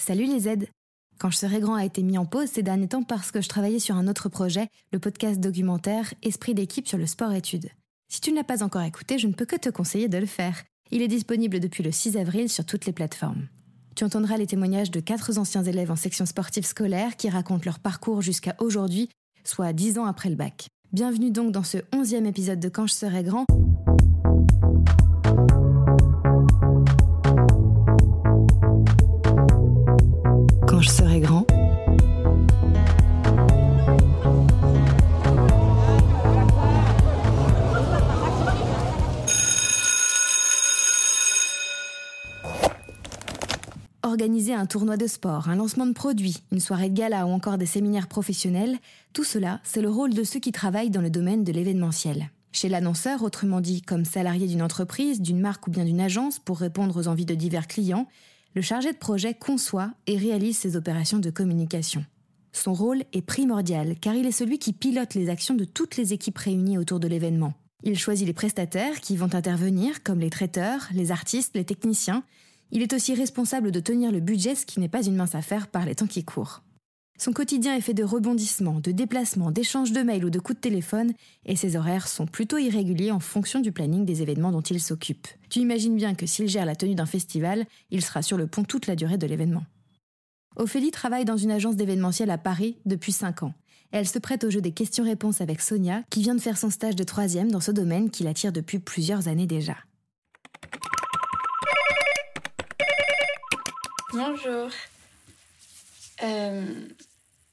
Salut les aides Quand je serai grand a été mis en pause ces derniers temps parce que je travaillais sur un autre projet, le podcast documentaire Esprit d'équipe sur le sport-études. Si tu ne l'as pas encore écouté, je ne peux que te conseiller de le faire. Il est disponible depuis le 6 avril sur toutes les plateformes. Tu entendras les témoignages de quatre anciens élèves en section sportive scolaire qui racontent leur parcours jusqu'à aujourd'hui, soit dix ans après le bac. Bienvenue donc dans ce onzième épisode de Quand je serai grand. Organiser un tournoi de sport, un lancement de produits, une soirée de gala ou encore des séminaires professionnels, tout cela, c'est le rôle de ceux qui travaillent dans le domaine de l'événementiel. Chez l'annonceur, autrement dit comme salarié d'une entreprise, d'une marque ou bien d'une agence pour répondre aux envies de divers clients, le chargé de projet conçoit et réalise ses opérations de communication. Son rôle est primordial car il est celui qui pilote les actions de toutes les équipes réunies autour de l'événement. Il choisit les prestataires qui vont intervenir, comme les traiteurs, les artistes, les techniciens. Il est aussi responsable de tenir le budget, ce qui n'est pas une mince affaire par les temps qui courent. Son quotidien est fait de rebondissements, de déplacements, d'échanges de mails ou de coups de téléphone, et ses horaires sont plutôt irréguliers en fonction du planning des événements dont il s'occupe. Tu imagines bien que s'il gère la tenue d'un festival, il sera sur le pont toute la durée de l'événement. Ophélie travaille dans une agence d'événementiel à Paris depuis 5 ans. Elle se prête au jeu des questions-réponses avec Sonia, qui vient de faire son stage de troisième dans ce domaine qui l'attire depuis plusieurs années déjà. Bonjour. Euh,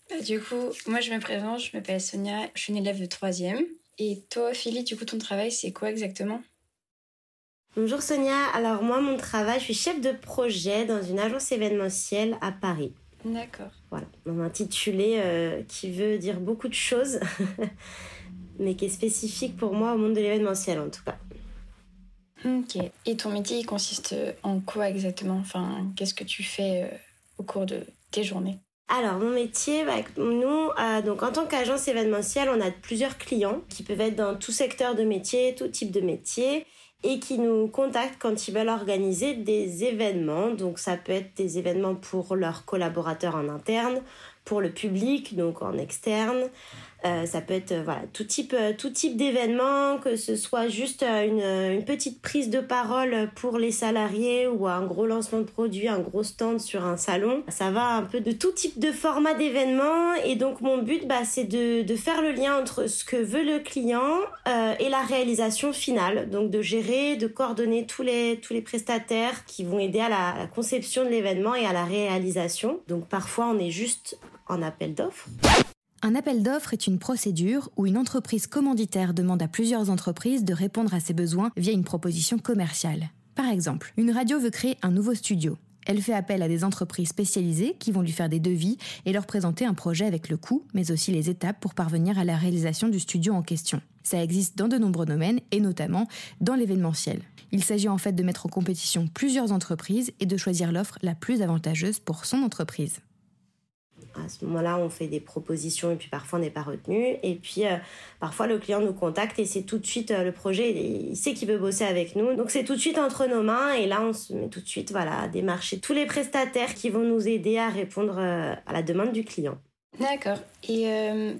bah, du coup, moi je me présente, je m'appelle Sonia, je suis une élève de troisième. Et toi, Philly, du coup, ton travail, c'est quoi exactement? Bonjour Sonia, alors moi mon travail, je suis chef de projet dans une agence événementielle à Paris. D'accord. Voilà, un intitulé euh, qui veut dire beaucoup de choses, mais qui est spécifique pour moi au monde de l'événementiel en tout cas. Ok. Et ton métier, il consiste en quoi exactement? Enfin, qu'est-ce que tu fais euh, au cours de tes journées? Alors, mon métier, bah, nous, euh, donc en tant qu'agence événementielle, on a plusieurs clients qui peuvent être dans tout secteur de métier, tout type de métier, et qui nous contactent quand ils veulent organiser des événements. Donc, ça peut être des événements pour leurs collaborateurs en interne, pour le public, donc en externe. Euh, ça peut être euh, voilà tout type euh, tout type d'événement, que ce soit juste une, petite prise de parole pour les salariés ou un gros lancement de produit, un gros stand sur un salon. Ça va un peu de tout type de format d'événement et donc mon but bah, c'est de, de, faire le lien entre ce que veut le client et la réalisation finale. Donc de gérer, de coordonner tous les tous les prestataires qui vont aider à la, à la conception de l'événement et à la réalisation. Donc parfois on est juste en appel d'offres. Un appel d'offres est une procédure où une entreprise commanditaire demande à plusieurs entreprises de répondre à ses besoins via une proposition commerciale. Par exemple, une radio veut créer un nouveau studio. Elle fait appel à des entreprises spécialisées qui vont lui faire des devis et leur présenter un projet avec le coût, mais aussi les étapes pour parvenir à la réalisation du studio en question. Ça existe dans de nombreux domaines et notamment dans l'événementiel. Il s'agit en fait de mettre en compétition plusieurs entreprises et de choisir l'offre la plus avantageuse pour son entreprise à ce moment-là, on fait des propositions et puis parfois on n'est pas retenu. Et puis euh, parfois le client nous contacte et c'est tout de suite euh, le projet, il, sait qu'il veut bosser avec nous. Donc c'est tout de suite entre nos mains et là on se met tout de suite voilà, à démarcher tous les prestataires qui vont nous aider à répondre euh, à la demande du client. D'accord. Et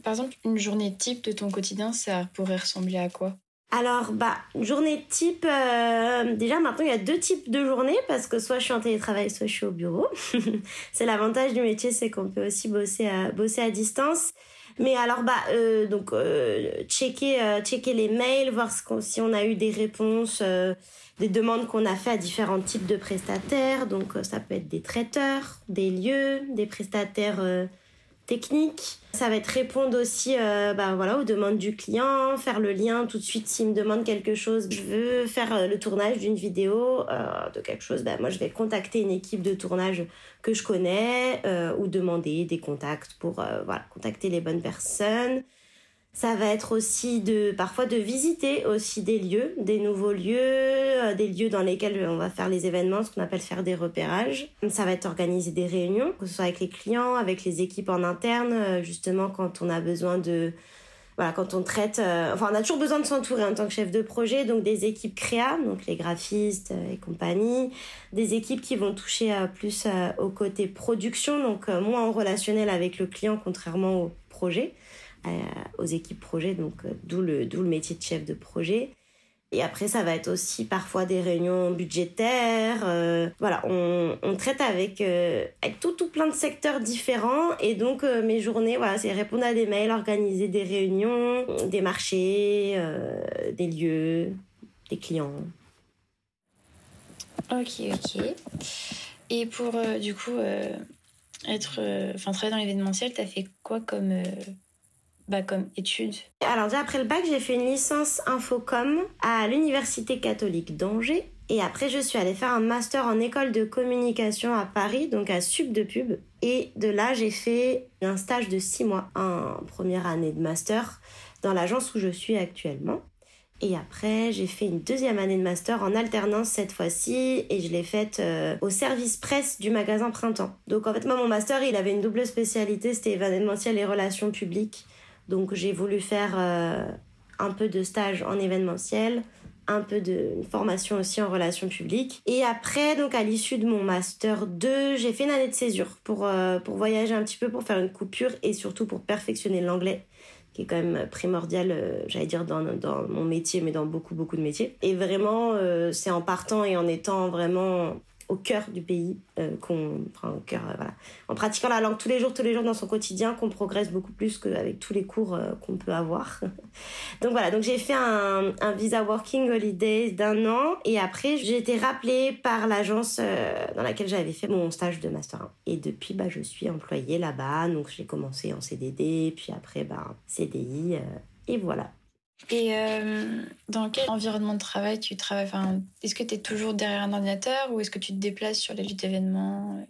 par exemple, une journée type de ton quotidien, ça pourrait ressembler à quoi? Alors, bah, journée type, euh, déjà maintenant il y a deux types de journées parce que soit je suis en télétravail, soit je suis au bureau. c'est l'avantage du métier, c'est qu'on peut aussi bosser à, bosser à distance. Mais alors, bah, euh, donc, euh, checker, euh, checker les mails, voir ce si on a eu des réponses, euh, des demandes qu'on a fait à différents types de prestataires. Donc, ça peut être des traiteurs, des lieux, des prestataires technique. Ça va être répondre aussi euh, bah, voilà, aux demandes du client, faire le lien tout de suite s'il me demande quelque chose. Je veux faire euh, le tournage d'une vidéo, euh, de quelque chose. Bah, moi, je vais contacter une équipe de tournage que je connais ou demander des contacts pour voilà, contacter les bonnes personnes. Ça va être aussi de parfois de visiter aussi des lieux, des nouveaux lieux, euh, des lieux dans lesquels on va faire les événements, ce qu'on appelle faire des repérages. Ça va être organiser des réunions, que ce soit avec les clients, avec les équipes en interne, euh, justement quand on a besoin de voilà, quand on traite, euh, enfin, on a toujours besoin de s'entourer en tant que chef de projet, donc des équipes créa, donc les graphistes et compagnie, des équipes qui vont toucher plus au côté production, donc moins en relationnel avec le client, contrairement au projet, aux équipes projet, donc d'où le, d'où le métier de chef de projet. Et après, ça va être aussi parfois des réunions budgétaires. Euh, voilà, on, on, traite avec, euh, avec tout, tout plein de secteurs différents. Et donc, euh, mes journées, voilà, c'est répondre à des mails, organiser des réunions, des marchés, des lieux, des clients. Ok, ok. Et pour, du coup, être, enfin, travailler dans l'événementiel, tu as fait quoi comme bah, comme études Alors déjà après le bac, j'ai fait une licence infocom à l'Université catholique d'Angers. Et après, je suis allée faire un master en école de communication à Paris, donc à Sub de Pub. Et de là, j'ai fait un stage de six mois en première année de master dans l'agence où je suis actuellement. Et après, j'ai fait une deuxième année de master en alternance cette fois-ci et je l'ai faite euh, au service presse du magasin Printemps. Donc en fait, moi, mon master, il avait une double spécialité, c'était événementiel et relations publiques. Donc j'ai voulu faire euh, un peu de stage en événementiel, un peu de formation aussi en relations publiques. Et après, donc à l'issue de mon master 2, j'ai fait une année de césure pour, euh, pour voyager un petit peu, pour faire une coupure et surtout pour perfectionner l'anglais qui est quand même primordial, euh, j'allais dire, dans, dans, mon métier, mais dans beaucoup, beaucoup de métiers. Et vraiment, c'est en partant et en étant vraiment au cœur du pays, euh, qu'on, enfin, cœur, euh, voilà, en pratiquant la langue tous les jours, tous les jours dans son quotidien, qu'on progresse beaucoup plus qu'avec tous les cours euh, qu'on peut avoir. donc voilà, donc j'ai fait un, un, visa working holiday d'un an et après j'ai été rappelée par l'agence dans laquelle j'avais fait mon stage de master 1. Et depuis, bah, je suis employée là-bas, donc j'ai commencé en CDD, puis après, bah, CDI, et voilà. Et euh, dans quel environnement de travail tu travailles? Enfin, Est-ce que tu es toujours derrière un ordinateur ou est-ce que tu te déplaces sur les lieux d'événements?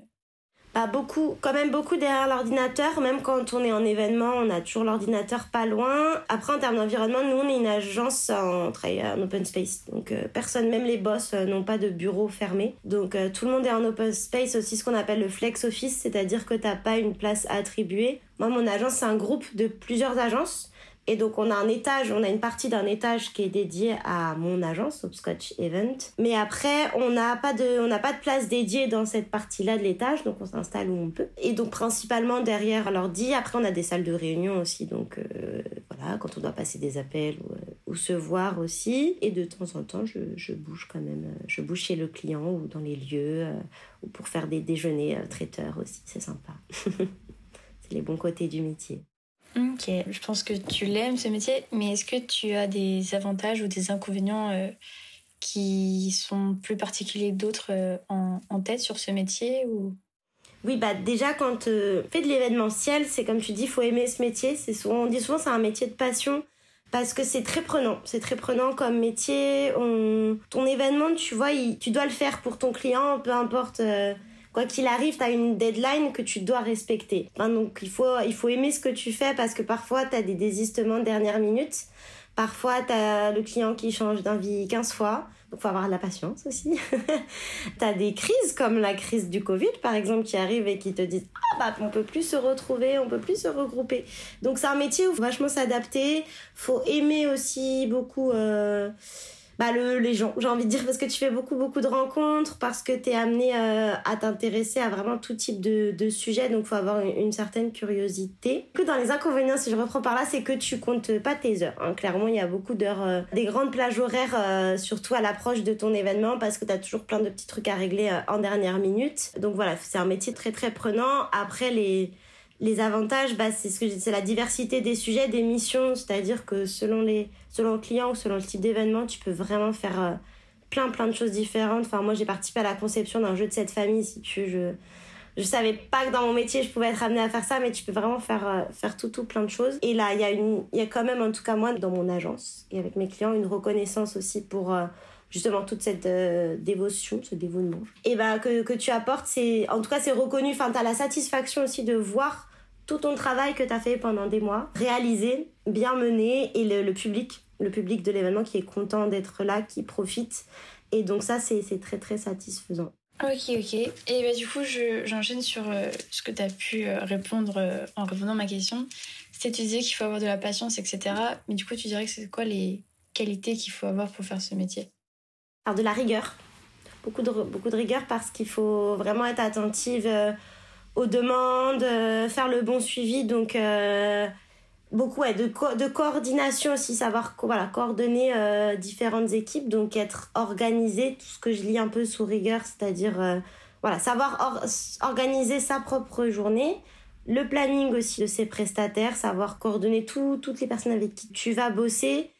Pas beaucoup, quand même beaucoup derrière l'ordinateur. Même quand on est en événement, on a toujours l'ordinateur pas loin. Après, en termes d'environnement, nous, on est une agence, travaille en open space. Donc, euh, personne, même les boss, euh, n'ont pas de bureau fermé. Donc, tout le monde est en open space, aussi ce qu'on appelle le flex office, c'est-à-dire que t'as pas une place attribuée. Moi, mon agence, c'est un groupe de plusieurs agences. Et donc on a un étage, on a une partie d'un étage qui est dédié à mon agence, Hopscotch Event. Mais après, on n'a pas de, pas de place dédiée dans cette partie-là de l'étage, donc on s'installe où on peut. Et donc principalement derrière l'ordi. Après, on a des salles de réunion aussi, donc euh, voilà, quand on doit passer des appels ou, euh, ou, se voir aussi. Et de temps en temps, je, je, bouge quand même, euh, je bouge chez le client ou dans les lieux ou pour faire des déjeuners traiteurs aussi. C'est sympa. C'est les bons côtés du métier. Ok, je pense que tu l'aimes ce métier, mais est-ce que tu as des avantages ou des inconvénients euh, qui sont plus particuliers que d'autres euh, en, tête sur ce métier ou... Oui, bah déjà quand euh, on fait de l'événementiel, c'est comme tu dis, faut aimer ce métier. C'est souvent, on dit souvent c'est un métier de passion parce que c'est très prenant. C'est très prenant comme métier. On... Ton événement, tu vois, tu dois le faire pour ton client, peu importe quoi qu'il arrive, tu as une deadline que tu dois respecter. donc il faut, il faut aimer ce que tu fais parce que parfois tu as des désistements de dernière minute. Parfois, tu as le client qui change d'avis 15 fois. Donc, faut avoir de la patience aussi. tu as des crises comme la crise du Covid, par exemple, qui arrive et qui te disent Ah, bah, on peut plus se retrouver, on peut plus se regrouper. Donc, c'est un métier où faut vachement s'adapter. faut aimer aussi beaucoup. Euh, bah, le, les gens, j'ai envie de dire, parce que tu fais beaucoup, beaucoup de rencontres, parce que tu es amené euh, à t'intéresser à vraiment tout type de, de sujets, donc faut avoir une, certaine curiosité. Que dans les inconvénients, si je reprends par là, c'est que tu comptes pas tes heures. Hein. Clairement, il y a beaucoup d'heures, euh, des grandes plages horaires, euh, surtout à l'approche de ton événement, parce que tu as toujours plein de petits trucs à régler en dernière minute. Donc voilà, c'est un métier très, très prenant. Après, les les avantages, bah, c'est ce que c'est la diversité des sujets, des missions, c'est-à-dire que selon les, selon le client ou selon le type d'événement, tu peux vraiment faire euh, plein plein de choses différentes. Enfin, moi, j'ai participé à la conception d'un jeu de cette famille, si tu je je savais pas que dans mon métier je pouvais être amenée à faire ça, mais tu peux vraiment faire euh, faire tout tout plein de choses. Et là, il y a une, il y a quand même en tout cas moi dans mon agence et avec mes clients une reconnaissance aussi pour euh, justement toute cette dévotion, ce dévouement. Et bah que, que tu apportes, c'est en tout cas c'est reconnu. Enfin, tu as la satisfaction aussi de voir tout ton travail que tu as fait pendant des mois, réalisé, bien mené, et le, public, le public de l'événement qui est content d'être là, qui profite. Et donc ça, c'est très très satisfaisant. Ok, ok. Et bah, du coup, j'enchaîne sur euh, ce que tu as pu euh, répondre euh, en répondant à ma question. C'est tu disais qu'il faut avoir de la patience, etc. Mais du coup, tu dirais que c'est quoi les qualités qu'il faut avoir pour faire ce métier? Alors, de la rigueur. Beaucoup de, beaucoup de rigueur parce qu'il faut vraiment être attentive aux demandes, faire le bon suivi. Donc, beaucoup de, de coordination aussi, savoir voilà, coordonner euh, différentes équipes, donc être organisé, tout ce que je lis un peu sous rigueur, c'est-à-dire euh, voilà, savoir organiser sa propre journée, le planning aussi de ses prestataires, savoir coordonner toutes les personnes avec qui tu vas bosser,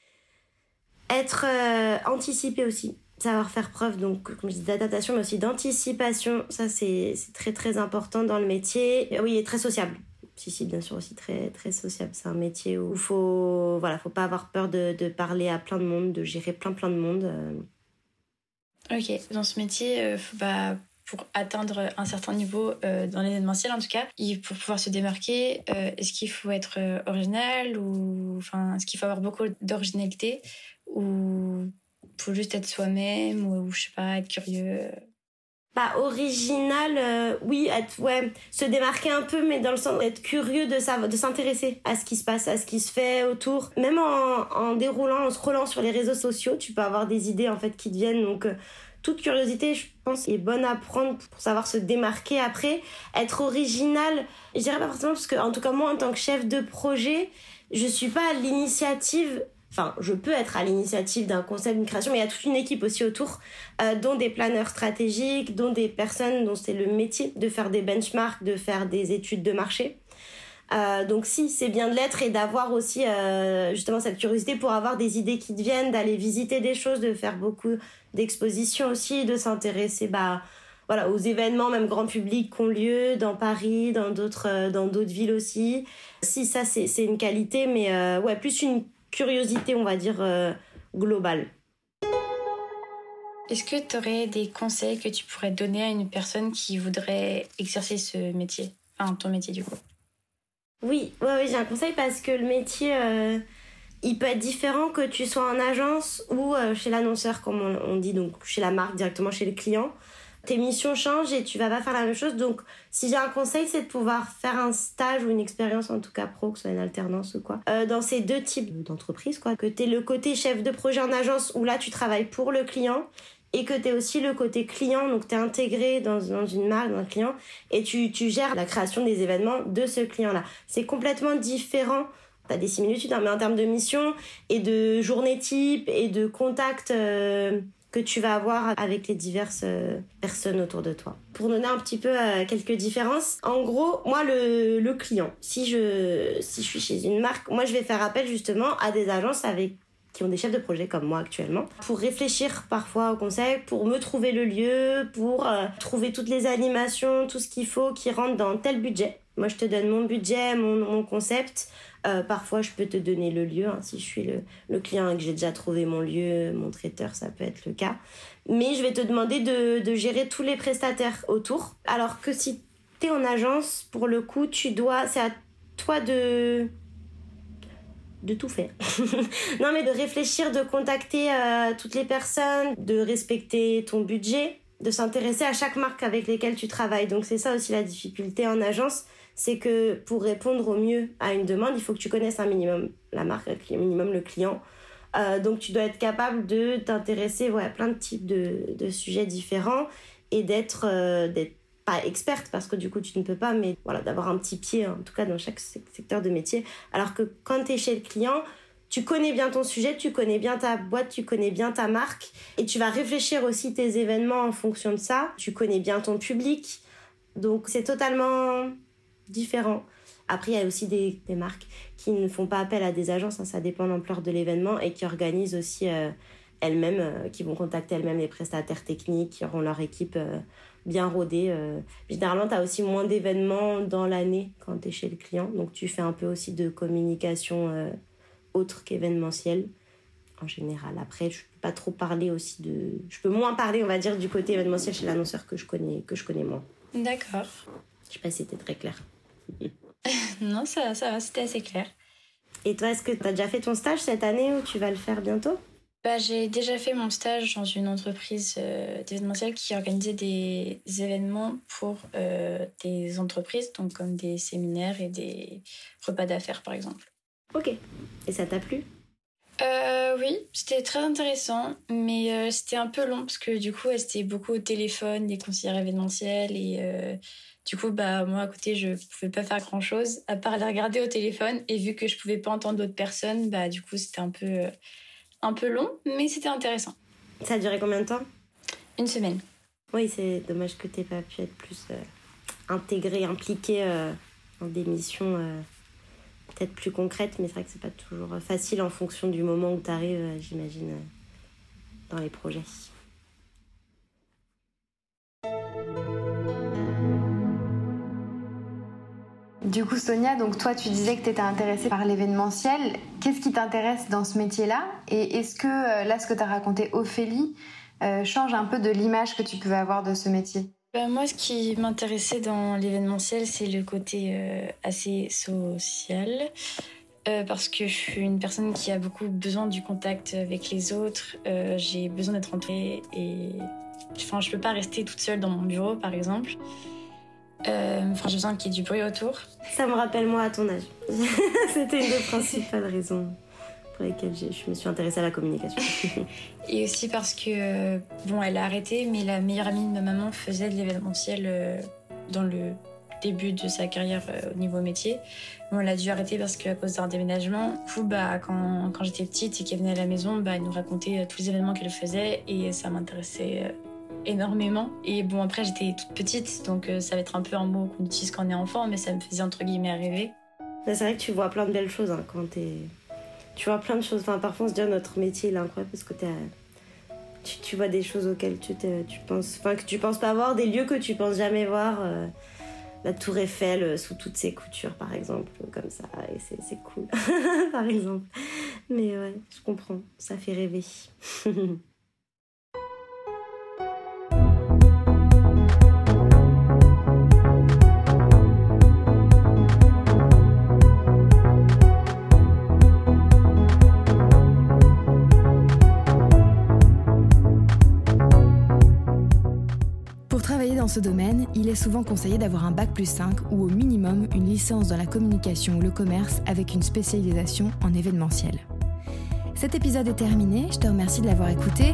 être euh, anticipé aussi, savoir faire preuve donc comme je dis d'adaptation mais aussi d'anticipation, ça c'est très très important dans le métier. Et oui, est très sociable si, bien sûr, aussi très, très sociable. C'est un métier où faut, voilà, faut pas avoir peur de, de, parler à plein de monde, de gérer plein, plein de monde. Euh. Ok, dans ce métier, euh, pour atteindre un certain niveau euh, dans l'événementiel, en tout cas, pour pouvoir se démarquer, est-ce qu'il faut être original ou enfin, est-ce qu'il faut avoir beaucoup d'originalité ou faut juste être soi-même ou, je sais pas, être curieux pas original, euh, oui, être, ouais, se démarquer un peu, mais dans le sens d'être curieux de, de s'intéresser à ce qui se passe, à ce qui se fait autour. Même en, en déroulant, en scrollant sur les réseaux sociaux, tu peux avoir des idées en fait qui te viennent. Donc, euh, toute curiosité, je pense, est bonne à prendre pour savoir se démarquer après. Être original, je dirais pas forcément parce que, en tout cas, moi, en tant que chef de projet, je suis pas à l'initiative enfin, je peux être à l'initiative d'un concept, d'une création, mais il y a toute une équipe aussi autour, euh, dont des planeurs stratégiques, dont des personnes dont c'est le métier de faire des benchmarks, de faire des études de marché. Euh, donc si, c'est bien de l'être et d'avoir aussi euh, justement cette curiosité pour avoir des idées qui te viennent, d'aller visiter des choses, de faire beaucoup d'expositions aussi, de s'intéresser bah, voilà, aux événements même grand public qui ont lieu dans Paris, dans d'autres dans villes aussi. Si ça c'est une qualité, mais ouais plus une curiosité, on va dire, euh, globale. Est-ce que tu aurais des conseils que tu pourrais donner à une personne qui voudrait exercer ce métier? Enfin, ton métier du coup. Oui, ouais, j'ai un conseil parce que le métier, euh, il peut être différent que tu sois en agence ou euh, chez l'annonceur, comme on, dit, donc chez la marque, directement chez le client tes missions changent et tu vas pas faire la même chose. Donc, si j'ai un conseil, c'est de pouvoir faire un stage ou une expérience, en tout cas pro, que ce soit une alternance ou quoi, euh, dans ces deux types d'entreprises, quoi. Que tu es le côté chef de projet en agence où là, tu travailles pour le client et que tu es aussi le côté client, donc tu es intégré dans, dans, une marque, dans un client, et tu, tu gères la création des événements de ce client-là. C'est complètement différent tu as des similitudes, hein, mais en termes de mission et de journée type et de contact euh, que tu vas avoir avec les diverses euh, personnes autour de toi. Pour donner un petit peu euh, quelques différences, en gros, moi le, le client, si je si je suis chez une marque, moi je vais faire appel justement à des agences avec qui ont des chefs de projet comme moi actuellement, pour réfléchir parfois au conseil, pour me trouver le lieu, pour euh, trouver toutes les animations, tout ce qu'il faut qui rentre dans tel budget. Moi, je te donne mon budget, mon, mon concept. Euh, parfois, je peux te donner le lieu. Hein, si je suis le, client et que j'ai déjà trouvé mon lieu, mon traiteur, ça peut être le cas. Mais je vais te demander de, de gérer tous les prestataires autour. Alors que si tu es en agence, pour le coup, tu dois, c'est à toi de de tout faire. non mais de réfléchir, de contacter euh, toutes les personnes, de respecter ton budget, de s'intéresser à chaque marque avec lesquelles tu travailles. Donc c'est ça aussi la difficulté en agence, c'est que pour répondre au mieux à une demande, il faut que tu connaisses un minimum la marque, un minimum le client. Euh, donc tu dois être capable de t'intéresser à plein de types de, sujets différents et d'être euh, pas experte parce que du coup tu ne peux pas, mais voilà, d'avoir un petit pied en tout cas dans chaque secteur de métier. Alors que quand tu es chez le client, tu connais bien ton sujet, tu connais bien ta boîte, tu connais bien ta marque et tu vas réfléchir aussi tes événements en fonction de ça. Tu connais bien ton public. Donc c'est totalement différent. Après, il y a aussi des, des, marques qui ne font pas appel à des agences, hein, ça dépend de l'ampleur de l'événement, et qui organisent aussi euh, elles-mêmes, euh, qui vont contacter elles-mêmes les prestataires techniques, qui auront leur équipe euh, bien rodée. Généralement, tu as aussi moins d'événements dans l'année quand tu es chez le client, donc tu fais un peu aussi de communication autre qu'événementielle en général. Après, je peux pas trop parler aussi de... Je peux moins parler, on va dire, du côté événementiel chez l'annonceur que je connais, que je connais moins. D'accord. Je sais pas si c'était très clair. non, ça, ça va, c'était assez clair. Et toi, est-ce que tu as déjà fait ton stage cette année ou tu vas le faire bientôt? Bah, J'ai déjà fait mon stage dans une entreprise euh, d'événementiel qui organisait des événements pour euh, des entreprises, donc comme des séminaires et des repas d'affaires par exemple. Ok. Et ça t'a plu? Euh, Oui, c'était très intéressant, mais c'était un peu long parce que du coup, c'était beaucoup au téléphone, des conseillers événementiels et du coup, bah, moi, à côté, je pouvais pas faire grand chose à part les regarder au téléphone. Et vu que je pouvais pas entendre d'autres personnes, bah, du coup, c'était un peu un peu long, mais c'était intéressant. Ça a duré combien de temps? Une semaine. Oui, c'est dommage que tu pas pu être plus euh, intégré, impliqué euh, dans des missions euh, peut-être plus concrètes, mais c'est vrai que c'est pas toujours facile en fonction du moment où tu arrives, j'imagine, dans les projets. Du coup, Sonia, donc toi, tu disais que tu étais intéressée par l'événementiel. Qu'est-ce qui t'intéresse dans ce métier-là? Et est-ce que euh, là, ce que tu as raconté, Ophélie, euh, change un peu de l'image que tu pouvais avoir de ce métier? Ben, Moi, ce qui m'intéressait dans l'événementiel, c'est le côté euh, assez social. parce que je suis une personne qui a beaucoup besoin du contact avec les autres. J'ai besoin d'être entrée et enfin, je peux pas rester toute seule dans mon bureau, par exemple. Euh, j'ai besoin qu'il y ait du bruit autour. Ça me rappelle moi à ton âge. C'était une des principales raisons pour lesquelles je me suis intéressée à la communication. Et aussi parce que, bon, elle a arrêté, mais la meilleure amie de ma maman faisait de l'événementiel euh, dans le début de sa carrière euh, au niveau métier. Bon, elle a dû arrêter parce qu'à cause d'un déménagement, du coup, bah, quand, quand j'étais petite et qu'elle venait à la maison, bah, elle nous racontait tous les événements qu'elle faisait et ça m'intéressait énormément. Et bon, après, j'étais toute petite, donc euh, ça va être un peu un mot qu'on utilise quand on est enfant, mais ça me faisait entre guillemets rêver. C'est vrai que tu vois plein de belles choses hein, quand t'es. Tu vois plein de choses. Enfin, parfois, on se dit, oh, notre métier, il est incroyable parce que tu, tu, vois des choses auxquelles tu, tu penses. Enfin, que tu penses pas voir, des lieux que tu penses jamais voir. Euh, la Tour Eiffel euh, sous toutes ses coutures, par exemple, comme ça. Et c'est cool, par exemple. Mais ouais, je comprends. Ça fait rêver. dans ce domaine, il est souvent conseillé d'avoir un bac plus 5 ou au minimum une licence dans la communication ou le commerce avec une spécialisation en événementiel. Cet épisode est terminé, je te remercie de l'avoir écouté.